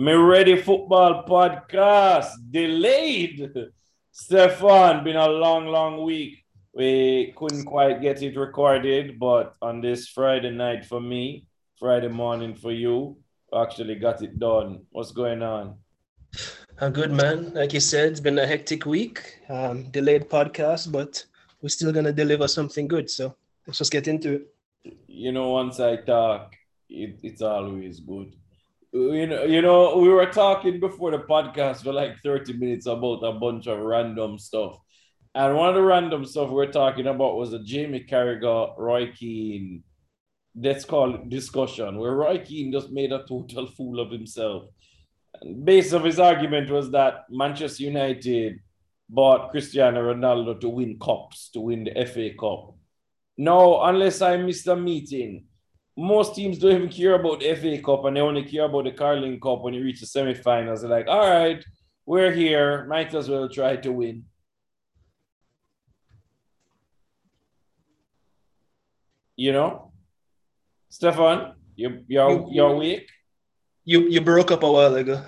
Me Ready Football Podcast delayed. Stefan, been a long, long week. We couldn't quite get it recorded, but on this Friday night for me, Friday morning for you, actually got it done. What's going on? I'm good, man. Like you said, it's been a hectic week. Um, delayed podcast, but we're still gonna deliver something good. So let's just get into it. You know, once I talk, it, it's always good you know, you know, we were talking before the podcast for like 30 minutes about a bunch of random stuff. And one of the random stuff we are talking about was a Jamie Carragher, Roy Keane, let's call it discussion, where Roy Keane just made a total fool of himself. And base of his argument was that Manchester United bought Cristiano Ronaldo to win cups, to win the FA Cup. No, unless I missed a meeting, most teams don't even care about the FA Cup and they only care about the Carling Cup when you reach the semifinals. They're like, all right, we're here. Might as well try to win. You know? Stefan, you, you're, you, you're weak? You, you broke up a while ago.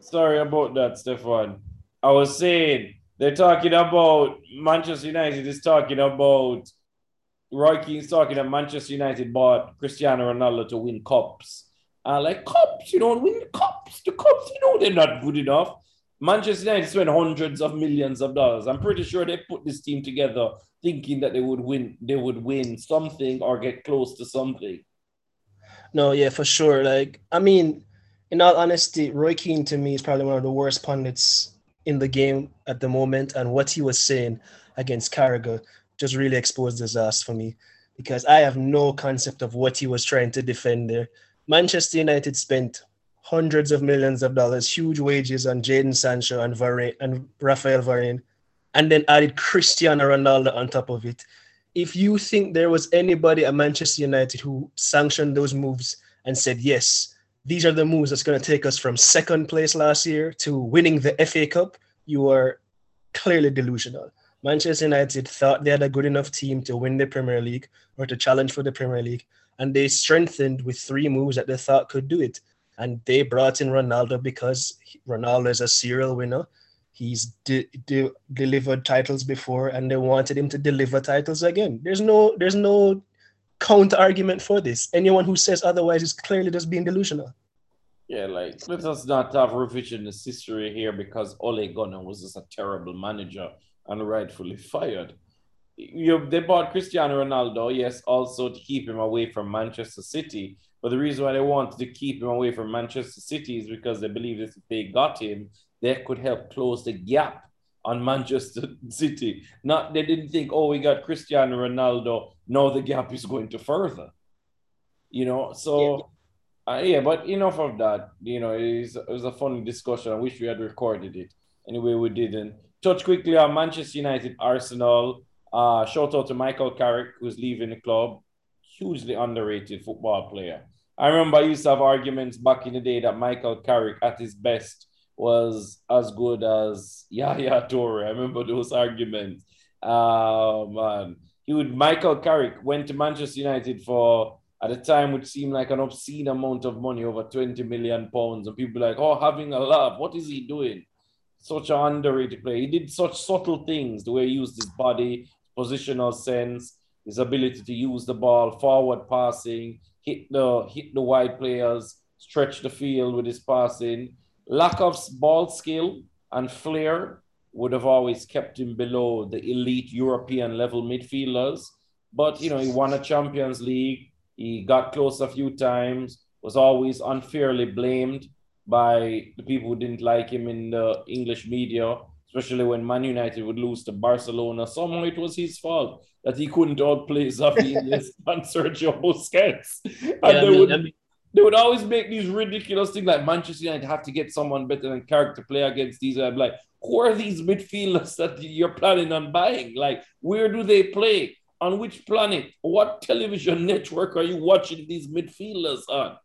Sorry about that, Stefan. I was saying, they're talking about Manchester United is talking about Roy Keane's talking that Manchester United bought Cristiano Ronaldo to win cups. Uh, like cups, you don't win cups. The cups, you know, they're not good enough. Manchester United spent hundreds of millions of dollars. I'm pretty sure they put this team together thinking that they would win, they would win something or get close to something. No, yeah, for sure. Like, I mean, in all honesty, Roy Keane to me is probably one of the worst pundits in the game at the moment. And what he was saying against Carragher just really exposed his ass for me because I have no concept of what he was trying to defend there. Manchester United spent hundreds of millions of dollars, huge wages on Jadon Sancho and Varane and Rafael Varane, and then added Cristiano Ronaldo on top of it. If you think there was anybody at Manchester United who sanctioned those moves and said, yes, these are the moves that's going to take us from second place last year to winning the FA Cup, you are clearly delusional. Manchester United thought they had a good enough team to win the Premier League or to challenge for the Premier League, and they strengthened with three moves that they thought could do it. And they brought in Ronaldo because Ronaldo is a serial winner. He's de- de- delivered titles before, and they wanted him to deliver titles again. There's no, there's no counter argument for this. Anyone who says otherwise is clearly just being delusional. Yeah, like let us not have revisionist history here because Ole Gunnar was just a terrible manager and rightfully fired. You, they bought Cristiano Ronaldo, yes, also to keep him away from Manchester City. But the reason why they wanted to keep him away from Manchester City is because they believe that if they got him, they could help close the gap on Manchester City. Not they didn't think, oh, we got Cristiano Ronaldo. No, the gap is going to further. You know, so yeah, uh, yeah but enough of that. You know, it was, it was a funny discussion. I wish we had recorded it. Anyway, we didn't touch quickly on Manchester United, Arsenal. Uh, shout out to Michael Carrick, who's leaving the club. Hugely underrated football player. I remember I used to have arguments back in the day that Michael Carrick at his best was as good as Yaya Toure. I remember those arguments. Oh man. He would Michael Carrick went to Manchester United for at the time would seem like an obscene amount of money, over 20 million pounds. And people like, oh, having a laugh. What is he doing? Such an underrated player. He did such subtle things, the way he used his body, positional sense, his ability to use the ball, forward passing, hit the hit the wide players, stretch the field with his passing. Lack of ball skill and flair would have always kept him below the elite European level midfielders. But you know, he won a Champions League. He got close a few times. Was always unfairly blamed by the people who didn't like him in the English media, especially when Man United would lose to Barcelona. Somehow it was his fault that he couldn't outplay Xavi and Sergio Busquets. And yeah, they, I mean, would, I mean, they would always make these ridiculous things like Manchester United have to get someone better than Carrick to play against these. I'm like, who are these midfielders that you're planning on buying? Like, where do they play? On which planet? What television network are you watching these midfielders on?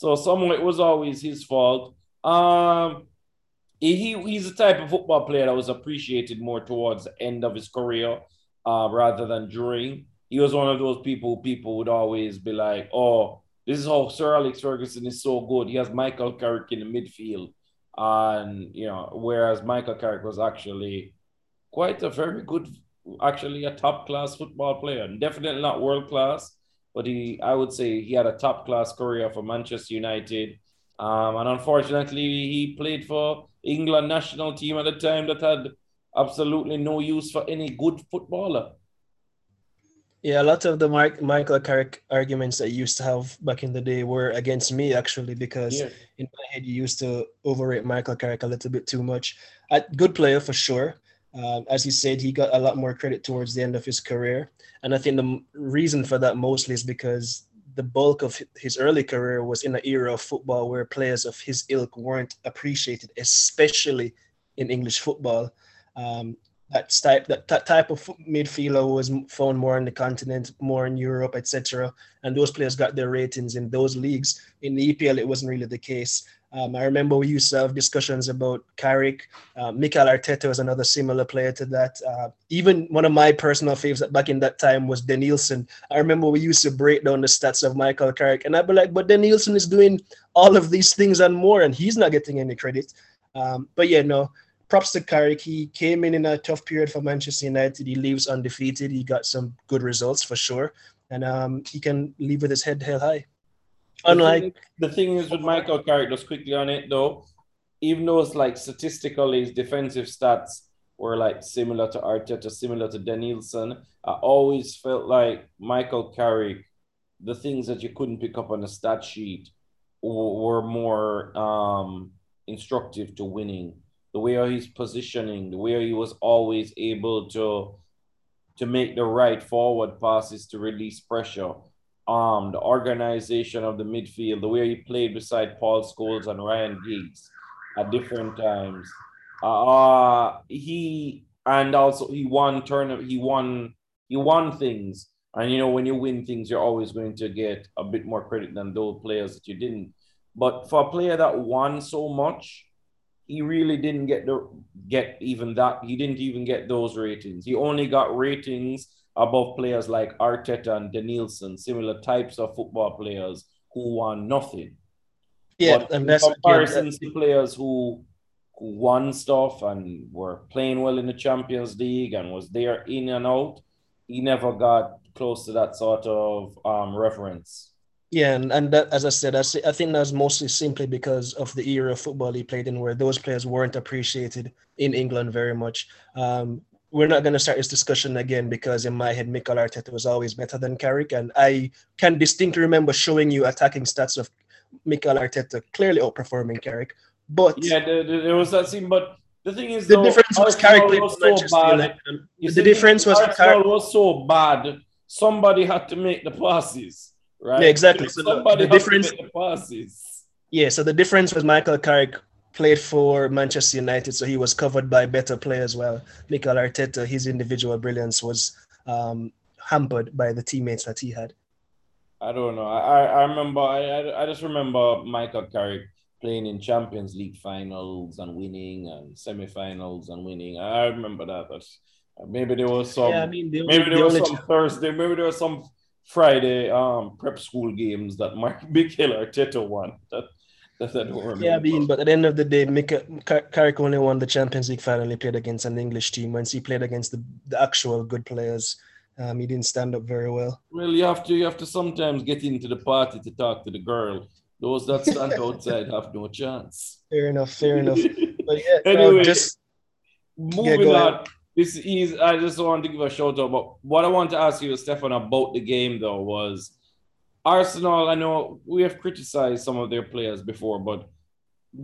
So somehow it was always his fault. Um, he he's the type of football player that was appreciated more towards the end of his career, uh, rather than during. He was one of those people people would always be like, "Oh, this is how Sir Alex Ferguson is so good. He has Michael Carrick in the midfield, and you know, whereas Michael Carrick was actually quite a very good, actually a top class football player. Definitely not world class, but he, I would say, he had a top class career for Manchester United. Um, and unfortunately, he played for England national team at a time that had absolutely no use for any good footballer. Yeah, a lot of the Mark, Michael Carrick arguments that used to have back in the day were against me actually because yeah. in my head you used to overrate Michael Carrick a little bit too much. A good player for sure. Um, as you said, he got a lot more credit towards the end of his career, and I think the reason for that mostly is because the bulk of his early career was in an era of football where players of his ilk weren't appreciated, especially in English football. Um, that type that, that type of midfielder was found more on the continent, more in Europe, etc. And those players got their ratings in those leagues. In the EPL, it wasn't really the case. Um, I remember we used to have discussions about Carrick. Uh, Mikel Arteta was another similar player to that. Uh, even one of my personal favorites back in that time was Denilson. I remember we used to break down the stats of Michael Carrick, and I'd be like, but Denilson is doing all of these things and more, and he's not getting any credit. Um, but yeah, no, props to Carrick. He came in in a tough period for Manchester United. He leaves undefeated. He got some good results for sure, and um, he can leave with his head held high. Unlike the thing, is with Michael Carrick, just quickly on it though, even though it's like statistically his defensive stats were like similar to Arteta, similar to Denilson, I always felt like Michael Carrick, the things that you couldn't pick up on the stat sheet were more um, instructive to winning the way he's positioning, the way he was always able to to make the right forward passes to release pressure. Um, the organization of the midfield, the way he played beside Paul Scholes and Ryan Giggs at different times. Uh, he and also he won turn he won he won things. And you know, when you win things, you're always going to get a bit more credit than those players that you didn't. But for a player that won so much, he really didn't get the get even that. He didn't even get those ratings. He only got ratings above players like Arteta and Denilson, similar types of football players who won nothing. Yeah, but and that's comparisons to players who who won stuff and were playing well in the Champions League and was there in and out. He never got close to that sort of um, reference. Yeah, and, and that, as I said, I, I think that's mostly simply because of the era of football he played in, where those players weren't appreciated in England very much. Um, we're not going to start this discussion again because in my head, Mikel Arteta was always better than Carrick, and I can distinctly remember showing you attacking stats of Mikel Arteta clearly outperforming Carrick. But yeah, there was that scene. But the thing is, the though, difference was Carrick was so bad. The difference was Arsenal was so bad. Somebody had to make the passes right? Yeah, exactly. So Somebody the, difference. The passes. Yeah, so the difference was Michael Carrick played for Manchester United, so he was covered by better players. Well, Mikel Arteta, his individual brilliance was um, hampered by the teammates that he had. I don't know. I I remember. I I just remember Michael Carrick playing in Champions League finals and winning and semi-finals and winning. I remember that. That's, maybe there was some. Yeah, I mean, the maybe there was some Thursday. Maybe there was some Friday um prep school games that Mark Mikel Arteta won. That, that I don't remember. Yeah, I mean, but at the end of the day, Mikel, Carrick only won the Champions League final. He played against an English team. Once he played against the, the actual good players, um, he didn't stand up very well. Well, you have to you have to sometimes get into the party to talk to the girl. Those that stand outside have no chance. Fair enough. Fair enough. But yeah, anyway, um, just moving yeah, on. Ahead. This is I just want to give a shout out. But what I want to ask you, Stefan, about the game though was Arsenal. I know we have criticized some of their players before, but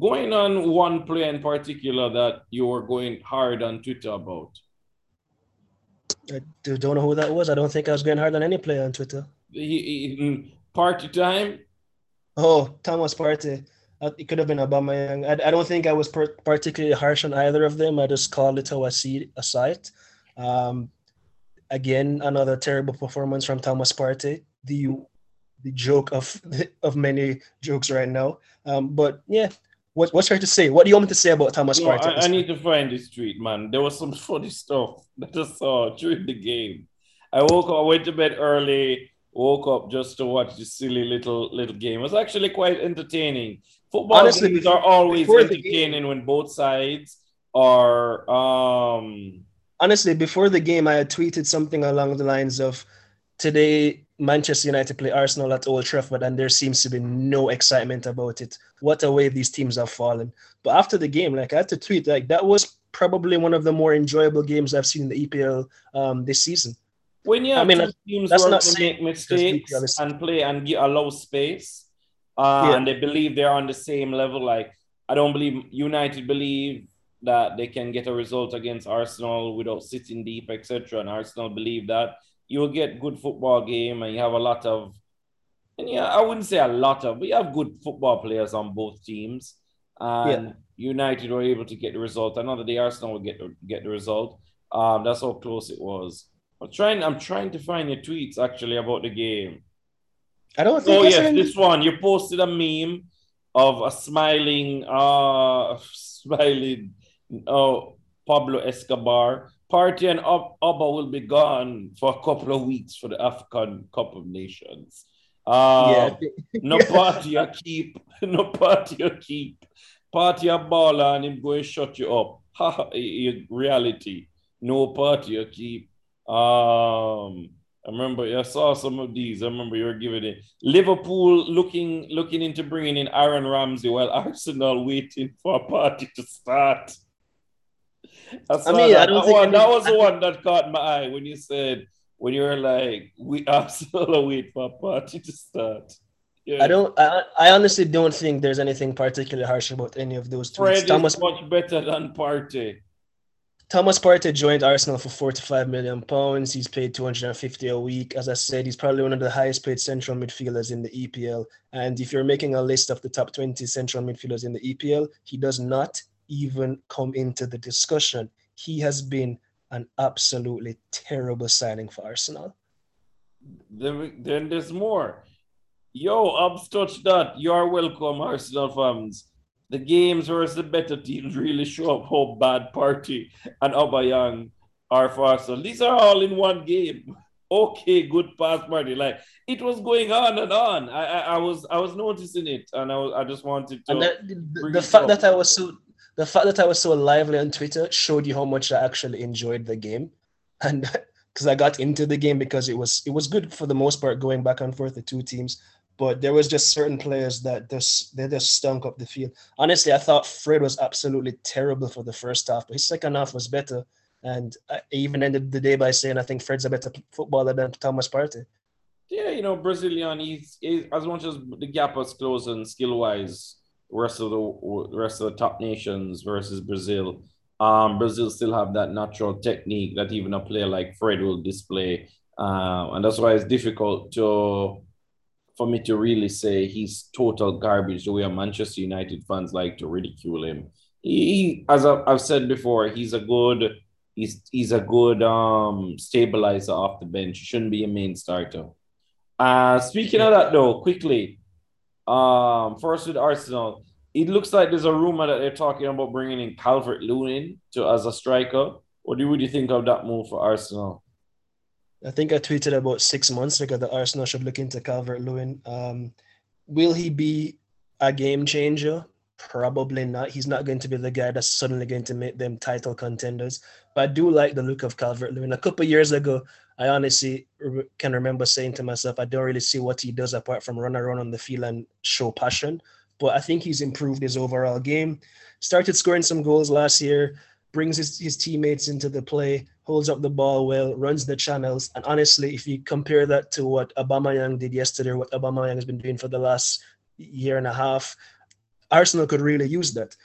going on one player in particular that you were going hard on Twitter about. I don't know who that was. I don't think I was going hard on any player on Twitter. He, he, mm, party time. Oh, Thomas Partey. Uh, it could have been Aubameyang. I, I don't think I was per- particularly harsh on either of them. I just called it how I see it, a sight. Um, again, another terrible performance from Thomas Partey. The the joke of of many jokes right now. Um, but yeah, what, what's fair to say? What do you want me to say about Thomas no, Partey? I, I, need to find this tweet, man. There was some funny stuff that I saw during the game. I woke up, I went to bed early, woke up just to watch this silly little little game. It was actually quite entertaining. Football Honestly, games are always entertaining when both sides are um honestly before the game I had tweeted something along the lines of today Manchester United play Arsenal at Old Trafford and there seems to be no excitement about it. What a way these teams have fallen. But after the game, like I had to tweet, like that was probably one of the more enjoyable games I've seen in the EPL um, this season. When you have I mean, teams that's not make mistakes and play and allow space, uh, yeah. and they believe they're on the same level, like I don't believe United believe that they can get a result against Arsenal without sitting deep, etc. And Arsenal believe that you will get good football game and you have a lot of and yeah, I wouldn't say a lot of, but you have good football players on both teams. And yeah. United were able to get the result. Another day Arsenal will get get the result. Um, that's how close it was. I'm trying. I'm trying to find your tweets actually about the game. I don't think. Oh yes, this one. You posted a meme of a smiling, uh, smiling, oh Pablo Escobar Partey and Auba will be gone for a couple of weeks for the African Cup of Nations. Uh, yeah. no party or keep, no party or keep. Party a baller and him going to shut you up. Ha, reality. No party or keep. Um, I remember I saw some of these. I remember you were giving it Liverpool looking looking into bringing in Aaron Ramsey while Arsenal waiting for a party to start. I, mean, that. I don't that think one, that was the one that caught my eye when you said when you were like, "We absolutely wait for a party to start." Yeah. I don't. I, I honestly don't think there's anything particularly harsh about any of those tweets. Fred Thomas, is much better than Partey. Thomas Partey joined Arsenal for 45 million pounds. He's paid 250 a week. As I said, he's probably one of the highest paid central midfielders in the EPL. And if you're making a list of the top 20 central midfielders in the EPL, he does not even come into the discussion. He has been an absolutely terrible signing for Arsenal. Then, there's more. Yo, Abs touch that. You are welcome, Arsenal fans. The games versus the better teams really show up how bad Partey and Aubameyang are for Arsenal. These are all in one game. Okay, good pass Partey. Like it was going on and on. I, I, I was I was noticing it, and I was, I just wanted to. And that, the, the fact up. that I was so the fact that I was so lively on Twitter showed you how much I actually enjoyed the game, and because I got into the game because it was it was good for the most part going back and forth the two teams, but there was just certain players that just they just stunk up the field. Honestly, I thought Fred was absolutely terrible for the first half, but his second half was better. And I even ended the day by saying I think Fred's a better footballer than Thomas Partey. Yeah, you know, Brazilian, he's, he's as much as the gap was closing skill wise rest of the rest of the top nations versus Brazil. Um, Brazil still have that natural technique that even a player like Fred will display, uh, and that's why it's difficult to for me to really say he's total garbage. The way Manchester United fans like to ridicule him. He, as I've said before, he's a good he's he's a good um stabilizer off the bench. He shouldn't be a main starter. Uh speaking of that though, quickly, um, first with Arsenal, it looks like there's a rumor that they're talking about bringing in Calvert Lewin to as a striker. What do What do you think of that move for Arsenal? I think I tweeted about six months ago that Arsenal should look into Calvert Lewin. Um, will he be a game changer? Probably not. He's not going to be the guy that's suddenly going to make them title contenders. But I do like the look of Calvert Lewin. A couple years ago, I honestly can remember saying to myself, I don't really see what he does apart from run around on the field and show passion. But I think he's improved his overall game. Started scoring some goals last year, brings his, his teammates into the play, holds up the ball well, runs the channels. And honestly, if you compare that to what Aubameyang did yesterday, what Aubameyang has been doing for the last year and a half, Arsenal could really use that.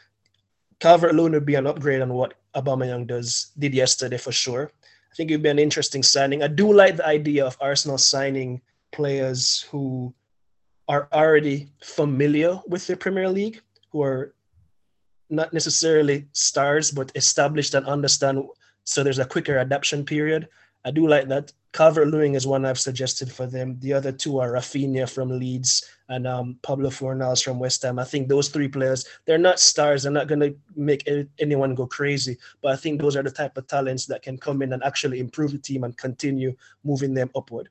Calvert Lewin would be an upgrade on what Aubameyang does did yesterday for sure. I think it would be an interesting signing. I do like the idea of Arsenal signing players who are already familiar with the Premier League, who are not necessarily stars, but established and understand. So there's a quicker adaptation period. I do like that. Calvert Lewin is one I've suggested for them. The other two are Raphinha from Leeds and um, Pablo Fornals from West Ham. I think those three players, they're not stars. They're not going to make anyone go crazy. But I think those are the type of talents that can come in and actually improve the team and continue moving them upward.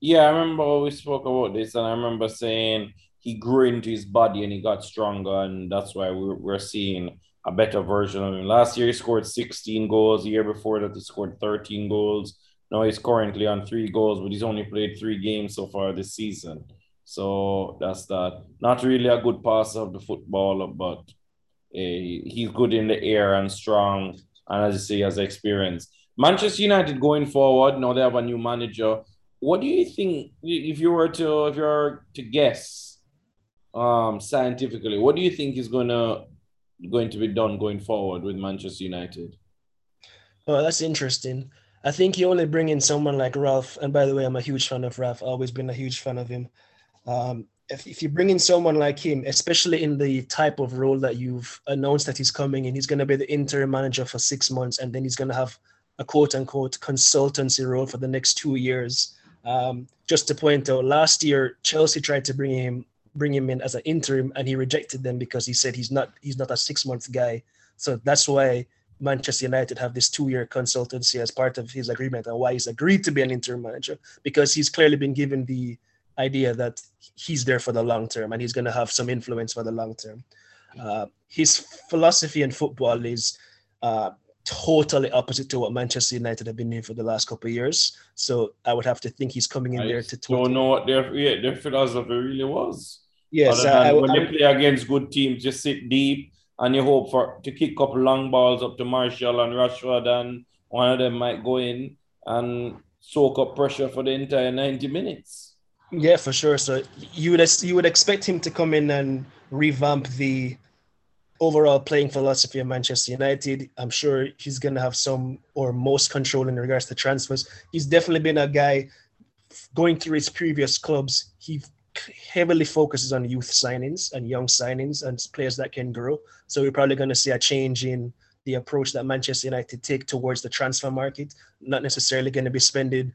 Yeah, I remember we spoke about this, and I remember saying he grew into his body and he got stronger, and that's why we're, we're seeing a better version of him. Last year he scored 16 goals. The year before that he scored 13 goals. Now he's currently on three goals, but he's only played three games so far this season. So that's that. Not really a good passer of the football, but uh, he's good in the air and strong, and as you say, has experience. Manchester United going forward, now they have a new manager. What do you think if you were to if you were to guess um scientifically, what do you think is gonna going to be done going forward with Manchester United? Oh, that's interesting. I think you only bring in someone like Ralph, and by the way, I'm a huge fan of Ralph. Always been a huge fan of him. Um, if, if you bring in someone like him, especially in the type of role that you've announced that he's coming in, he's going to be the interim manager for six months, and then he's going to have a quote unquote consultancy role for the next two years. Um, just to point out, last year Chelsea tried to bring him bring him in as an interim, and he rejected them because he said he's not he's not a six month guy. So that's why Manchester United have this two year consultancy as part of his agreement, and why he's agreed to be an interim manager because he's clearly been given the idea that he's there for the long term and he's going to have some influence for the long term. Uh, his philosophy in football is uh, totally opposite to what Manchester United have been doing for the last couple of years. So I would have to think he's coming in I there to. Totally... Don't know what their yeah, their philosophy really was. Yes, I, when they play against good teams, just sit deep and you hope for to kick up long balls up to Martial and Rashford, and one of them might go in and soak up pressure for the entire ninety minutes. Yeah, for sure. So you would you would expect him to come in and revamp the overall playing philosophy of Manchester United. I'm sure he's going to have some or most control in regards to transfers. He's definitely been a guy going through his previous clubs. He heavily focuses on youth signings and young signings and players that can grow. So we're probably going to see a change in the approach that Manchester United take towards the transfer market. Not necessarily going to be spending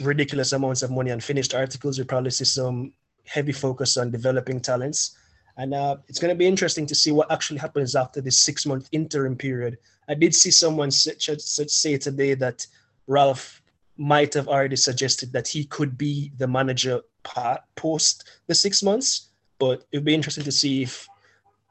ridiculous amounts of money on finished articles. We probably see some heavy focus on developing talents and uh, it's going to be interesting to see what actually happens after this six month interim period. I did see someone say today that Ralph might have already suggested that he could be the manager post the six months, but it'd be interesting to see if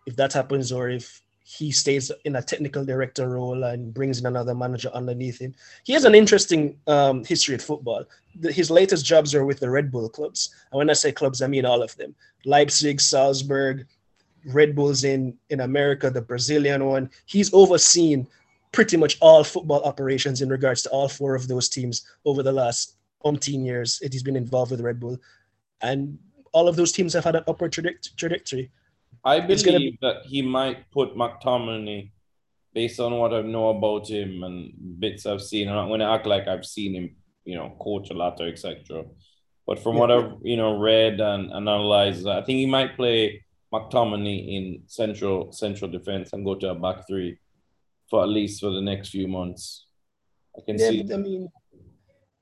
if that happens or if he stays in a technical director role and brings in another manager underneath him. He has an interesting um, history at football. The, his latest jobs are with the Red Bull clubs. And when I say clubs, I mean all of them Leipzig, Salzburg, Red Bulls in, in America, the Brazilian one. He's overseen pretty much all football operations in regards to all four of those teams over the last umpteen years. He's been involved with Red Bull. And all of those teams have had an upward trajectory. I believe be... that he might put McTominay, based on what I know about him and bits I've seen. I'm not going to act like I've seen him, you know, coach a lot or etc. But from yeah. what I've you know read and, analyzed, I think he might play McTominay in central central defense and go to a back three for at least for the next few months. I can yeah, see. I mean,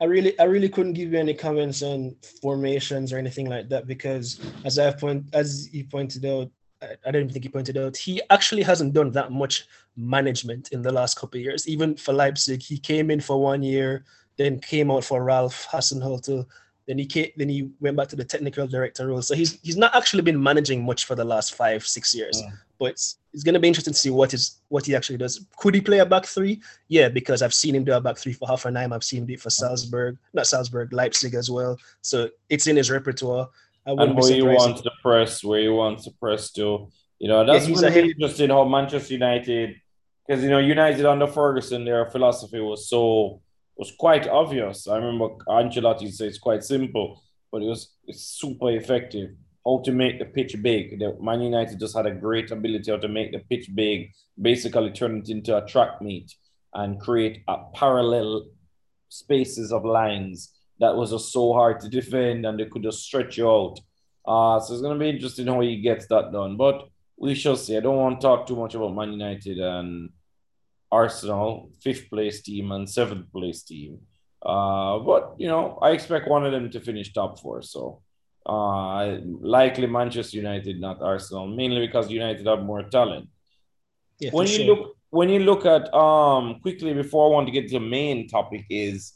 I really, I really couldn't give you any comments on formations or anything like that because, as I've point, as you pointed out, I don't think he pointed out, he actually hasn't done that much management in the last couple of years. Even for Leipzig, he came in for one year, then came out for Ralph Hasenhüttl. Then he came, then he went back to the technical director role. So he's he's not actually been managing much for the last five six years. Yeah. But it's, it's going to be interesting to see what is what he actually does. Could he play a back three? Yeah, because I've seen him do a back three for half Hoffenheim. I've seen him do it for Salzburg, not Salzburg, Leipzig as well. So it's in his repertoire and where you want to press, where you want to press to. You know, that's yeah, really interesting how Manchester United, because you know, United under Ferguson, their philosophy was so was quite obvious. I remember Ancelotti said it's quite simple, but it was it's super effective. How to make the pitch big. The Man United just had a great ability how to make the pitch big, basically turn it into a track meet and create a parallel spaces of lines that was just so hard to defend and they could just stretch you out. Uh, so it's going to be interesting how he gets that done. But we shall see. I don't want to talk too much about Man United and Arsenal, fifth place team and seventh place team. Uh, but, you know, I expect one of them to finish top four. So uh, likely Manchester United, not Arsenal, mainly because United have more talent. Yeah, when you sure. look when you look at um quickly before I want to get to the main topic is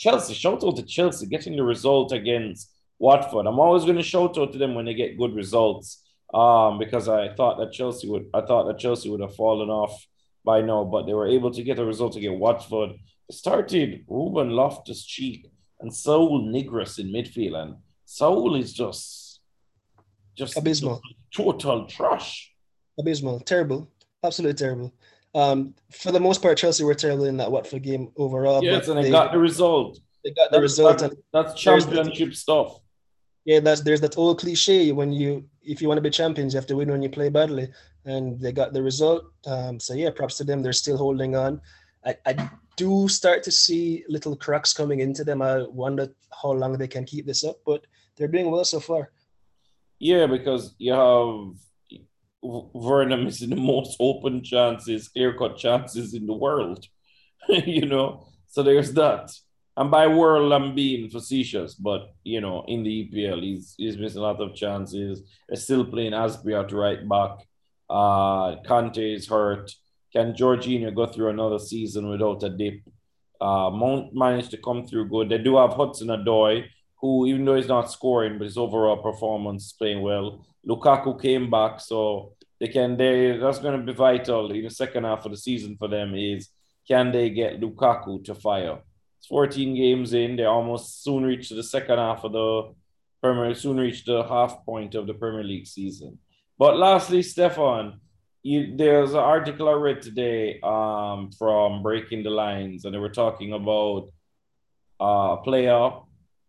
Chelsea, shout out to Chelsea getting the result against Watford. I'm always going to shout out to them when they get good results. Um, because I thought that Chelsea would, I thought that Chelsea would have fallen off by now, but they were able to get a result against Watford. They started Ruben Loftus Cheek and Saul Niguez in midfield, and Saul is just, just abysmal, total trash, abysmal, terrible, absolutely terrible. Um, for the most part, Chelsea were terrible in that Watford game overall. Yes, and they, they, got the result. They got the that's, result. That's, that's championship stuff. Yeah, that's there's that old cliche when you if you want to be champions, you have to win when you play badly, and they got the result. Um, so yeah, props to them. They're still holding on. I, I do start to see little cracks coming into them. I wonder how long they can keep this up, but they're doing well so far. Yeah, because you have Werner missing the most open chances, clear cut chances in the world. you know, so there's that. And by world, I'm being facetious, but you know, in the EPL, he's he's missing a lot of chances. They're still playing Azpi at right back. Uh, Kante is hurt. Can Jorginho go through another season without a dip? Uh, Mount managed to come through good. They do have Hudson Odoi, who, even though he's not scoring, but his overall performance playing well. Lukaku came back, so they can they that's going to be vital in the second half of the season for them. Is can they get Lukaku to fire? It's 14 games in. They almost soon reach the second half of the Premier. Soon reach the half point of the Premier League season. But lastly, Stefan, you, there's an article I read today um, from Breaking the Lines, and they were talking about a player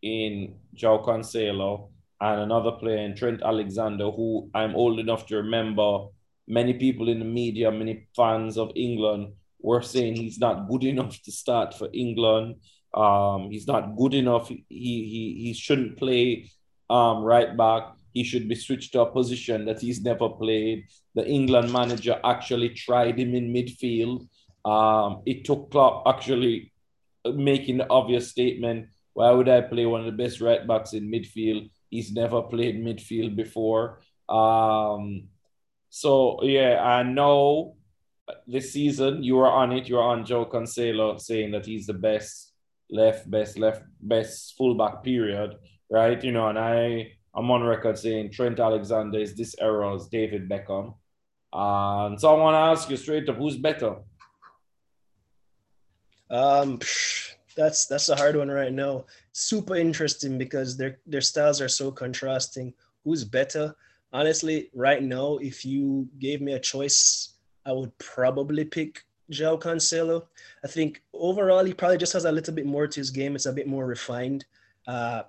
in João Cancelo and another player in Trent Alexander, who I'm old enough to remember many people in the media, many fans of England were saying he's not good enough to start for England. Um, he's not good enough. He he he shouldn't play um, right back. He should be switched to a position that he's never played. The England manager actually tried him in midfield. Um, it took Klopp actually making the obvious statement: Why would I play one of the best right backs in midfield? He's never played midfield before. Um, so yeah, I know this season you were on it. You were on Joe Cancelo saying that he's the best left, best left, best fullback. Period. Right? You know, and I I'm on record saying Trent Alexander is this era's David Beckham. And so I want to ask you straight up, who's better? Um, that's that's a hard one right now. Super interesting because their their styles are so contrasting. Who's better? Honestly, right now, if you gave me a choice, I would probably pick João Cancelo. I think overall he probably just has a little bit more to his game. It's a bit more refined. Uh,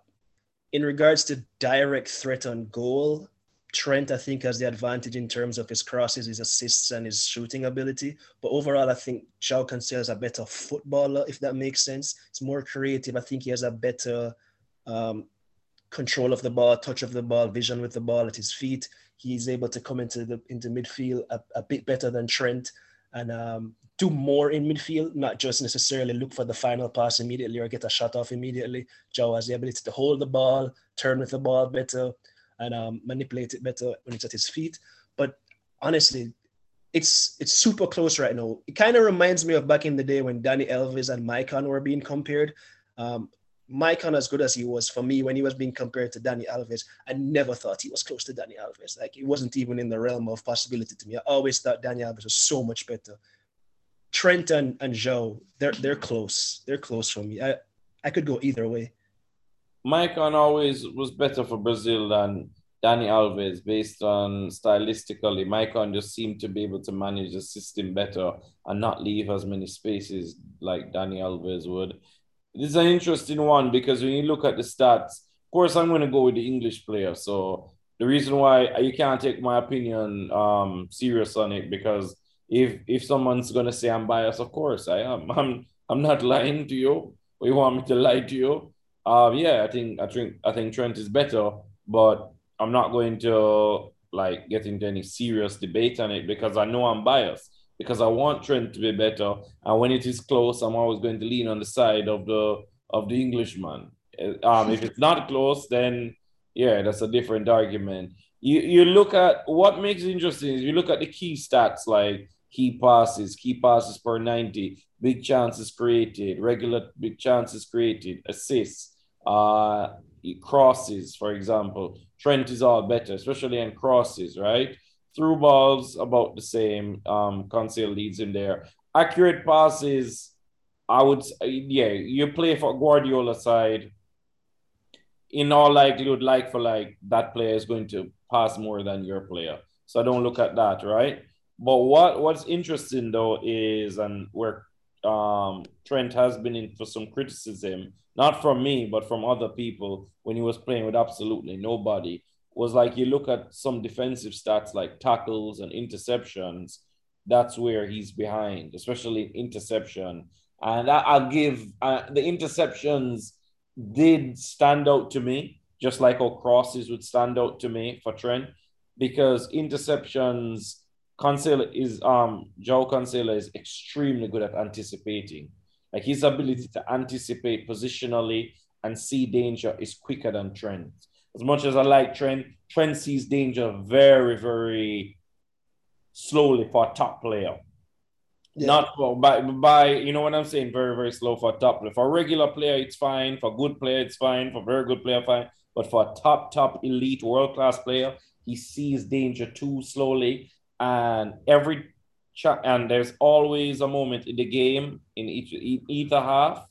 in regards to direct threat on goal, Trent, I think, has the advantage in terms of his crosses, his assists, and his shooting ability. But overall, I think João Cancelo is a better footballer, if that makes sense. It's more creative. I think he has a better um, control of the ball, touch of the ball, vision with the ball at his feet. He's able to come into the into midfield a, a bit better than Trent and um, do more in midfield, not just necessarily look for the final pass immediately or get a shot off immediately. Joe has the ability to hold the ball, turn with the ball better, and um, manipulate it better when it's at his feet. But honestly, it's it's super close right now. It kind of reminds me of back in the day when Dani Alves and Maicon were being compared. Um, Maicon, as good as he was for me when he was being compared to Dani Alves, I never thought he was close to Dani Alves. Like it wasn't even in the realm of possibility to me. I always thought Dani Alves was so much better. Trent and, and Joe, they're they're close. They're close for me. I I could go either way. Maicon always was better for Brazil than Dani Alves based on stylistically. Maicon just seemed to be able to manage the system better and not leave as many spaces like Dani Alves would. This is an interesting one because when you look at the stats, of course, I'm going to go with the English player. So the reason why you can't take my opinion um, serious on it because if if someone's going to say I'm biased, of course I am. I'm I'm not lying to you. you want me to lie to you? Um, yeah, I think I think I think Trent is better, but I'm not going to like get into any serious debate on it because I know I'm biased because I want Trent to be better. And when it is close, I'm always going to lean on the side of the of the Englishman. Um, if it's not close, then yeah, that's a different argument. You you look at what makes it interesting is you look at the key stats like key passes, key passes per 90, big chances created, regular big chances created, assists, uh, crosses, for example. Trent is all better, especially in crosses, right? Through balls, about the same. Um, Cancelo leads in there. Accurate passes, I would, yeah, you play for Guardiola side. In all likelihood, like for like, that player is going to pass more than your player. So don't look at that, right? But what what's interesting though is, and where um, Trent has been in for some criticism, not from me, but from other people when he was playing with absolutely nobody, was like you look at some defensive stats like tackles and interceptions, that's where he's behind, especially interception. And I, will give uh, the interceptions did stand out to me, just like how crosses would stand out to me for Trent, because interceptions, Cancelo is um Joe Cancelo is extremely good at anticipating. Like his ability to anticipate positionally and see danger is quicker than Trent. As much as I like Trent, Trent sees danger very, very slowly for a top player. Yeah. Not for, by, by, you know what I'm saying? Very, very slow for a top player. For a regular player, it's fine. For a good player, it's fine. For a very good player, fine. But for a top, top elite world class player, he sees danger too slowly. And every and there's always a moment in the game in each either half,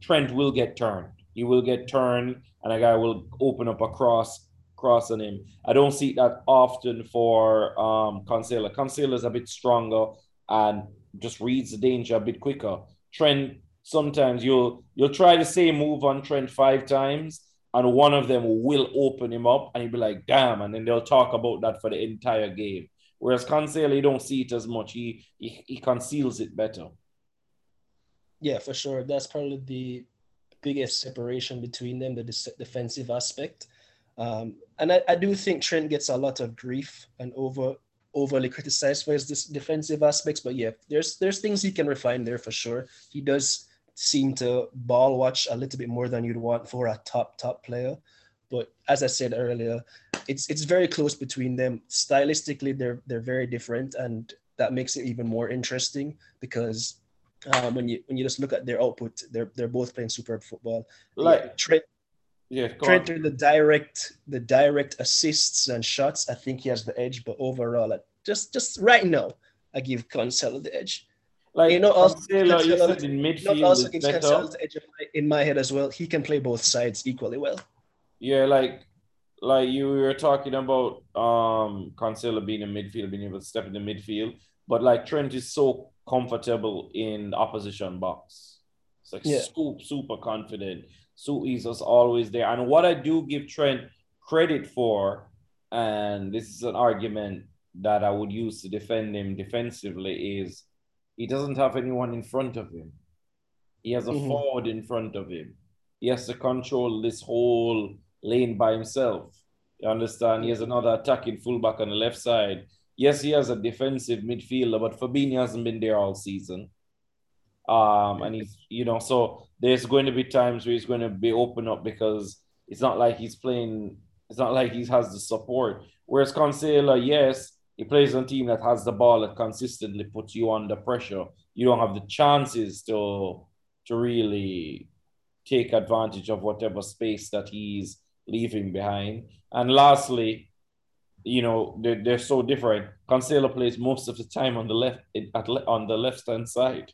Trent will get turned. He will get turned, and a guy will open up a cross cross on him. I don't see that often for um Cancelo. Cancelo is a bit stronger and just reads the danger a bit quicker. Trent sometimes you'll you'll try the same move on Trent five times, and one of them will open him up, and he'll be like, "Damn!" And then they'll talk about that for the entire game. Whereas Cancelo, you don't see it as much. He, he he conceals it better. Yeah, for sure. That's probably the biggest separation between them, the defensive aspect. Um, and I, I do think Trent gets a lot of grief and over overly criticized for his defensive aspects. But yeah, there's there's things he can refine there for sure. He does seem to ball watch a little bit more than you'd want for a top top player. But as I said earlier, it's it's very close between them. Stylistically, they're they're very different, and that makes it even more interesting because um, when you when you just look at their output, they're they're both playing superb football. Like Trent, yeah, Trent the direct the direct assists and shots, I think he has the edge. But overall, just just right now, I give Cancelo the edge. Like you know, also, Cancelo, you said in midfield also gives Cancelo the edge in my head as well. He can play both sides equally well. Yeah, like like you were talking about um Cancelo being in midfield, being able to step in the midfield, but like Trent is so comfortable in opposition box. It's like yeah. super, super confident. So he's just always there. And what I do give Trent credit for, and this is an argument that I would use to defend him defensively, is he doesn't have anyone in front of him. He has a mm-hmm. forward in front of him. He has to control this whole lane by himself. You understand? He has another attacking fullback on the left side. Yes, he has a defensive midfielder, but Fabinho hasn't been there all season. Um, and he's, you know, so there's going to be times where he's going to be open up because it's not like he's playing, it's not like he has the support. Whereas Cancelo, yes, he plays on a team that has the ball that consistently puts you under pressure. You don't have the chances to to really take advantage of whatever space that he's leaving behind. And lastly, you know, they're, they're so different. Cancelo plays most of the time on the left at on the left hand side.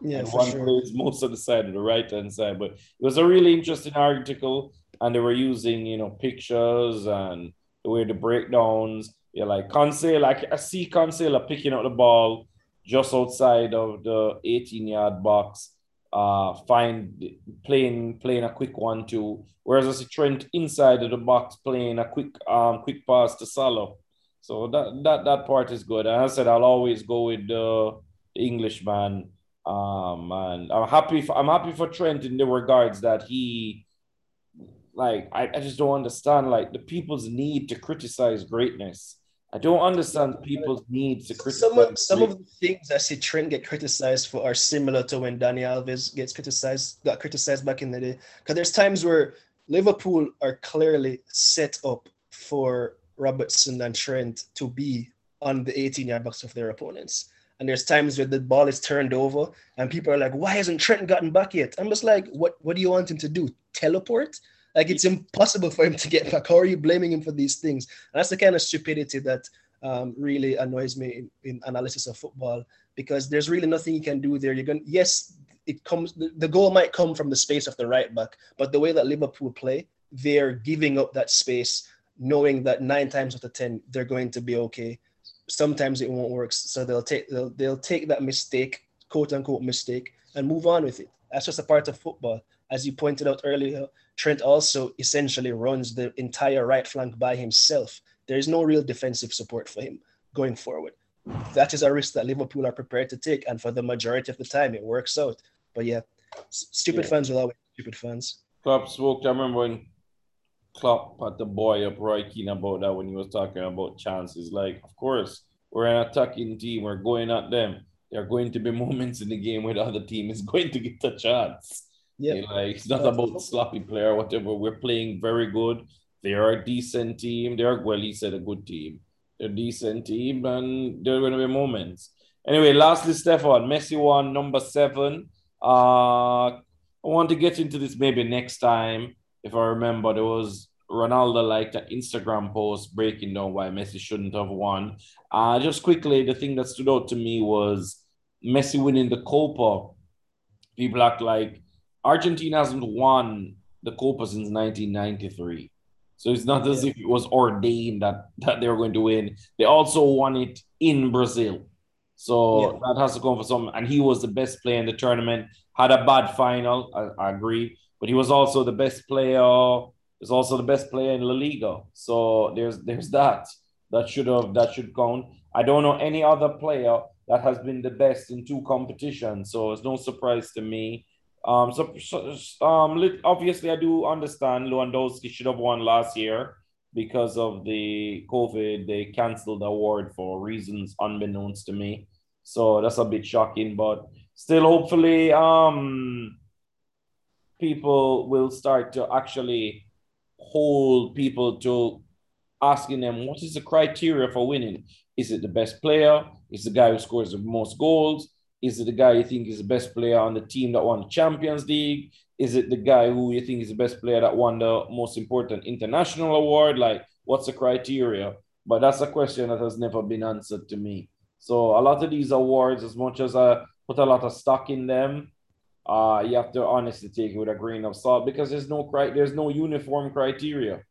Yeah, and one sure. plays most of the side of the right hand side. But it was a really interesting article, and they were using you know pictures and the way the breakdowns. Yeah, like Cancelo, like I see Cancelo picking up the ball just outside of the 18 yard box uh, find playing playing a quick one two. Whereas I see Trent inside of the box playing a quick um quick pass to Salah. So that that that part is good. And I said I'll always go with the, the Englishman. Um and I'm happy for I'm happy for Trent in the regards that he like I, I just don't understand like the people's need to criticize greatness I don't understand people's needs to criticize. Some of, some of the things I see Trent get criticized for are similar to when Dani Alves gets criticized, got criticized back in the day. Because there's times where Liverpool are clearly set up for Robertson and Trent to be on the 18 yard box of their opponents. And there's times where the ball is turned over and people are like, why hasn't Trent gotten back yet? I'm just like, what, what do you want him to do? Teleport? Like it's impossible for him to get back. How are you blaming him for these things? And that's the kind of stupidity that um, really annoys me in, in, analysis of football because there's really nothing you can do there. You're going, yes, it comes. The, the goal might come from the space of the right back, but the way that Liverpool play, they're giving up that space, knowing that nine times out of ten they're going to be okay. Sometimes it won't work, so they'll take they'll, they'll take that mistake, quote unquote mistake, and move on with it. That's just a part of football. As you pointed out earlier, Trent also essentially runs the entire right flank by himself. There is no real defensive support for him going forward. That is a risk that Liverpool are prepared to take, and for the majority of the time, it works out. But yeah, stupid yeah. fans will always stupid fans. Klopp spoke. I remember when Klopp had the boy up Roy Keane about that when he was talking about chances. Like, of course, we're an attacking team. We're going at them. There are going to be moments in the game where the other team is going to get a chance. Yeah, like it's not about sloppy player or whatever. We're playing very good. They are a decent team. They're well, he said a good team. They're a decent team, and there are going to be moments. Anyway, lastly, Stefan, Messi won number seven. Uh, I want to get into this maybe next time. If I remember, there was Ronaldo liked an Instagram post breaking down why Messi shouldn't have won. Uh, just quickly, the thing that stood out to me was Messi winning the Copa. People act like Argentina hasn't won the Copa since 1993. So it's not as if it was ordained that, that they were going to win. They also won it in Brazil. So yeah. that has to come for some. And he was the best player in the tournament. Had a bad final, I, I agree, but he was also the best player. Is also the best player in La Liga. So there's there's that. That should have that should count. I don't know any other player that has been the best in two competitions. So it's no surprise to me. Um, so, so um, obviously I do understand Lewandowski should have won last year because of the COVID. They canceled the award for reasons unbeknownst to me. So that's a bit shocking, but still, hopefully, um, people will start to actually hold people to asking them what is the criteria for winning? Is it the best player? Is the guy who scores the most goals? Is it the guy you think is the best player on the team that won the Champions League? Is it the guy who you think is the best player that won the most important international award? Like, what's the criteria? But that's a question that has never been answered to me. So a lot of these awards, as much as I put a lot of stock in them, uh, you have to honestly take it with a grain of salt because there's no cri- there's no uniform criteria.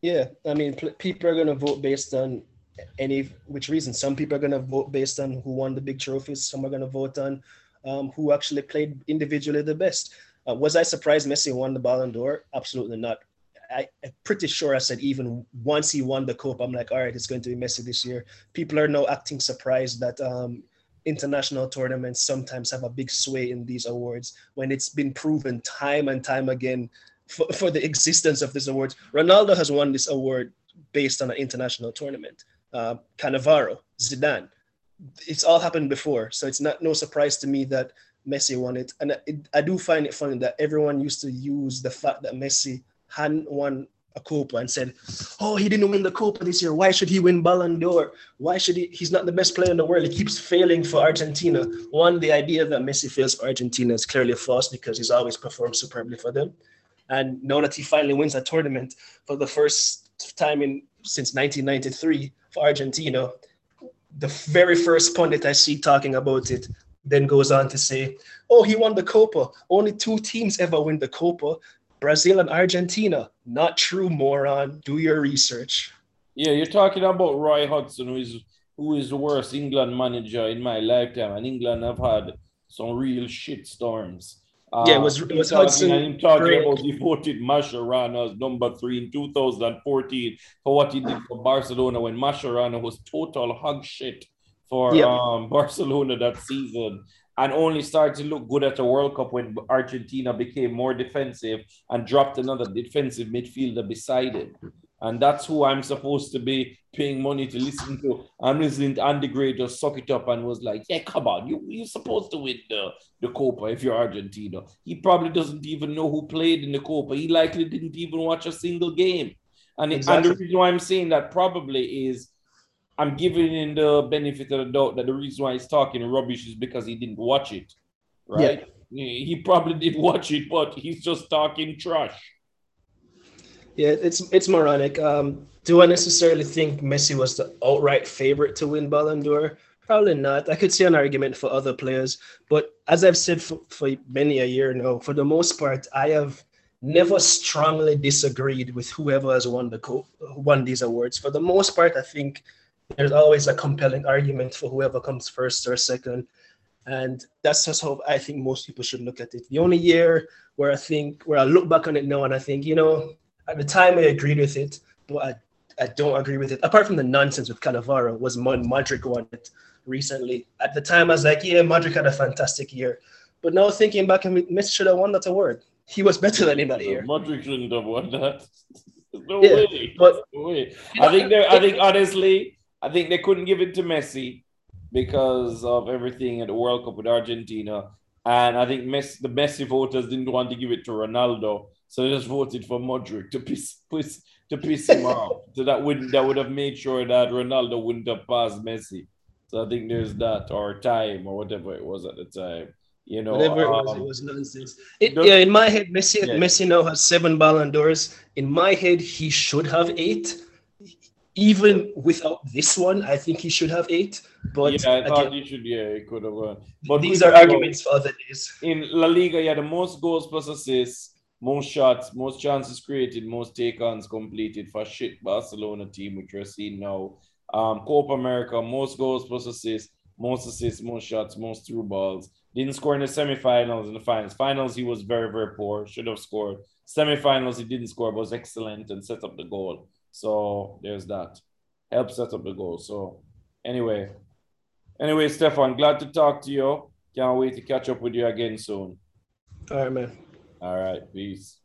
Yeah, I mean, people are gonna vote based on any which reason. Some people are gonna vote based on who won the big trophies. Some are gonna vote on um, who actually played individually the best. Uh, was I surprised Messi won the Ballon d'Or? Absolutely not. I, am pretty sure I said even once he won the cup, I'm like, all right, it's going to be Messi this year. People are now acting surprised that um, international tournaments sometimes have a big sway in these awards when it's been proven time and time again for, for the existence of this award. Ronaldo has won this award based on an international tournament. Uh, Cannavaro, Zidane, it's all happened before, so it's not no surprise to me that Messi won it. And it, I do find it funny that everyone used to use the fact that Messi hadn't won a Copa and said, "Oh, he didn't win the Copa this year. Why should he win Ballon d'Or? Why should he? He's not the best player in the world. He keeps failing for Argentina." One, the idea that Messi fails for Argentina is clearly false because he's always performed superbly for them. And now that he finally wins a tournament for the first time in since 1993 for Argentina, the very first pundit I see talking about it then goes on to say, "Oh, he won the Copa. Only two teams ever win the Copa. Brazil and Argentina. Not true, moron. Do your research. Yeah, you're talking about Roy Hodgson, who is who is the worst England manager in my lifetime, and England have had some real shit storms. Uh, yeah, it was, it was Hodgson. And I'm talking break. about he voted Mascherano as number three in 2014 for what he did for Barcelona when Mascherano was total hog shit for yep. um, Barcelona that season and only started to look good at the World Cup when Argentina became more defensive and dropped another defensive midfielder beside it. And that's who I'm supposed to be paying money to listen to. I'm listening to Andy Gray just suck it up and was like, yeah, come on, you, you're supposed to win the, the Copa if you're Argentina. He probably doesn't even know who played in the Copa. He likely didn't even watch a single game. And, exactly. and the reason why I'm saying that probably is I'm giving him the benefit of the doubt that the reason why he's talking rubbish is because he didn't watch it, right? Yeah. He probably did watch it, but he's just talking trash. Yeah, it's it's moronic. Um, do I necessarily think Messi was the outright favorite to win Ballon d'Or? Probably not. I could see an argument for other players, but as I've said for, for many a year now, for the most part, I have never strongly disagreed with whoever has won the co- won these awards. For the most part, I think there's always a compelling argument for whoever comes first or second. And that's just how I think most people should look at it. The only year where I think where I look back on it now and I think, you know, at the time I agreed with it, but I, I don't agree with it. Apart from the nonsense with Cannavaro, was Modric won it recently. At the time, I was like, yeah, Modric had a fantastic year. But now thinking back, Messi should have won that award. He was better than anybody here. Modric shouldn't have won that. No yeah, way. But, no way. I think they, I think honestly, I think they couldn't give it to Messi because of everything at the World Cup with Argentina. And I think Messi, the Messi voters didn't want to give it to Ronaldo. So they just voted for Modric to piss, piss to piss him off. So that would that would have made sure that Ronaldo wouldn't have passed Messi. So I think there's that, or time, or whatever it was at the time. You know, whatever it was, um, it was nonsense. It, yeah, in my head, Messi yeah. Messi now has seven Ballon d'Ors. In my head, he should have eight. Even without this one, I think he should have eight. But yeah, I thought he should. Yeah, he could have won. But these are arguments for other days. In La Liga, yeah, the most goals plus assists, most shots, most chances created, most take-ons completed for shit Barcelona team, which we're seeing now um, Copa America, most goals plus assists, most assists, most shots, most through balls. Didn't score in the semifinals and the finals. Finals, he was very, very poor. Should have scored. Semifinals, he didn't score, but was excellent and set up the goal. So there's that. Help set up the goal. So anyway, anyway, Stefan, glad to talk to you. Can't wait to catch up with you again soon. All right, man. All right, peace.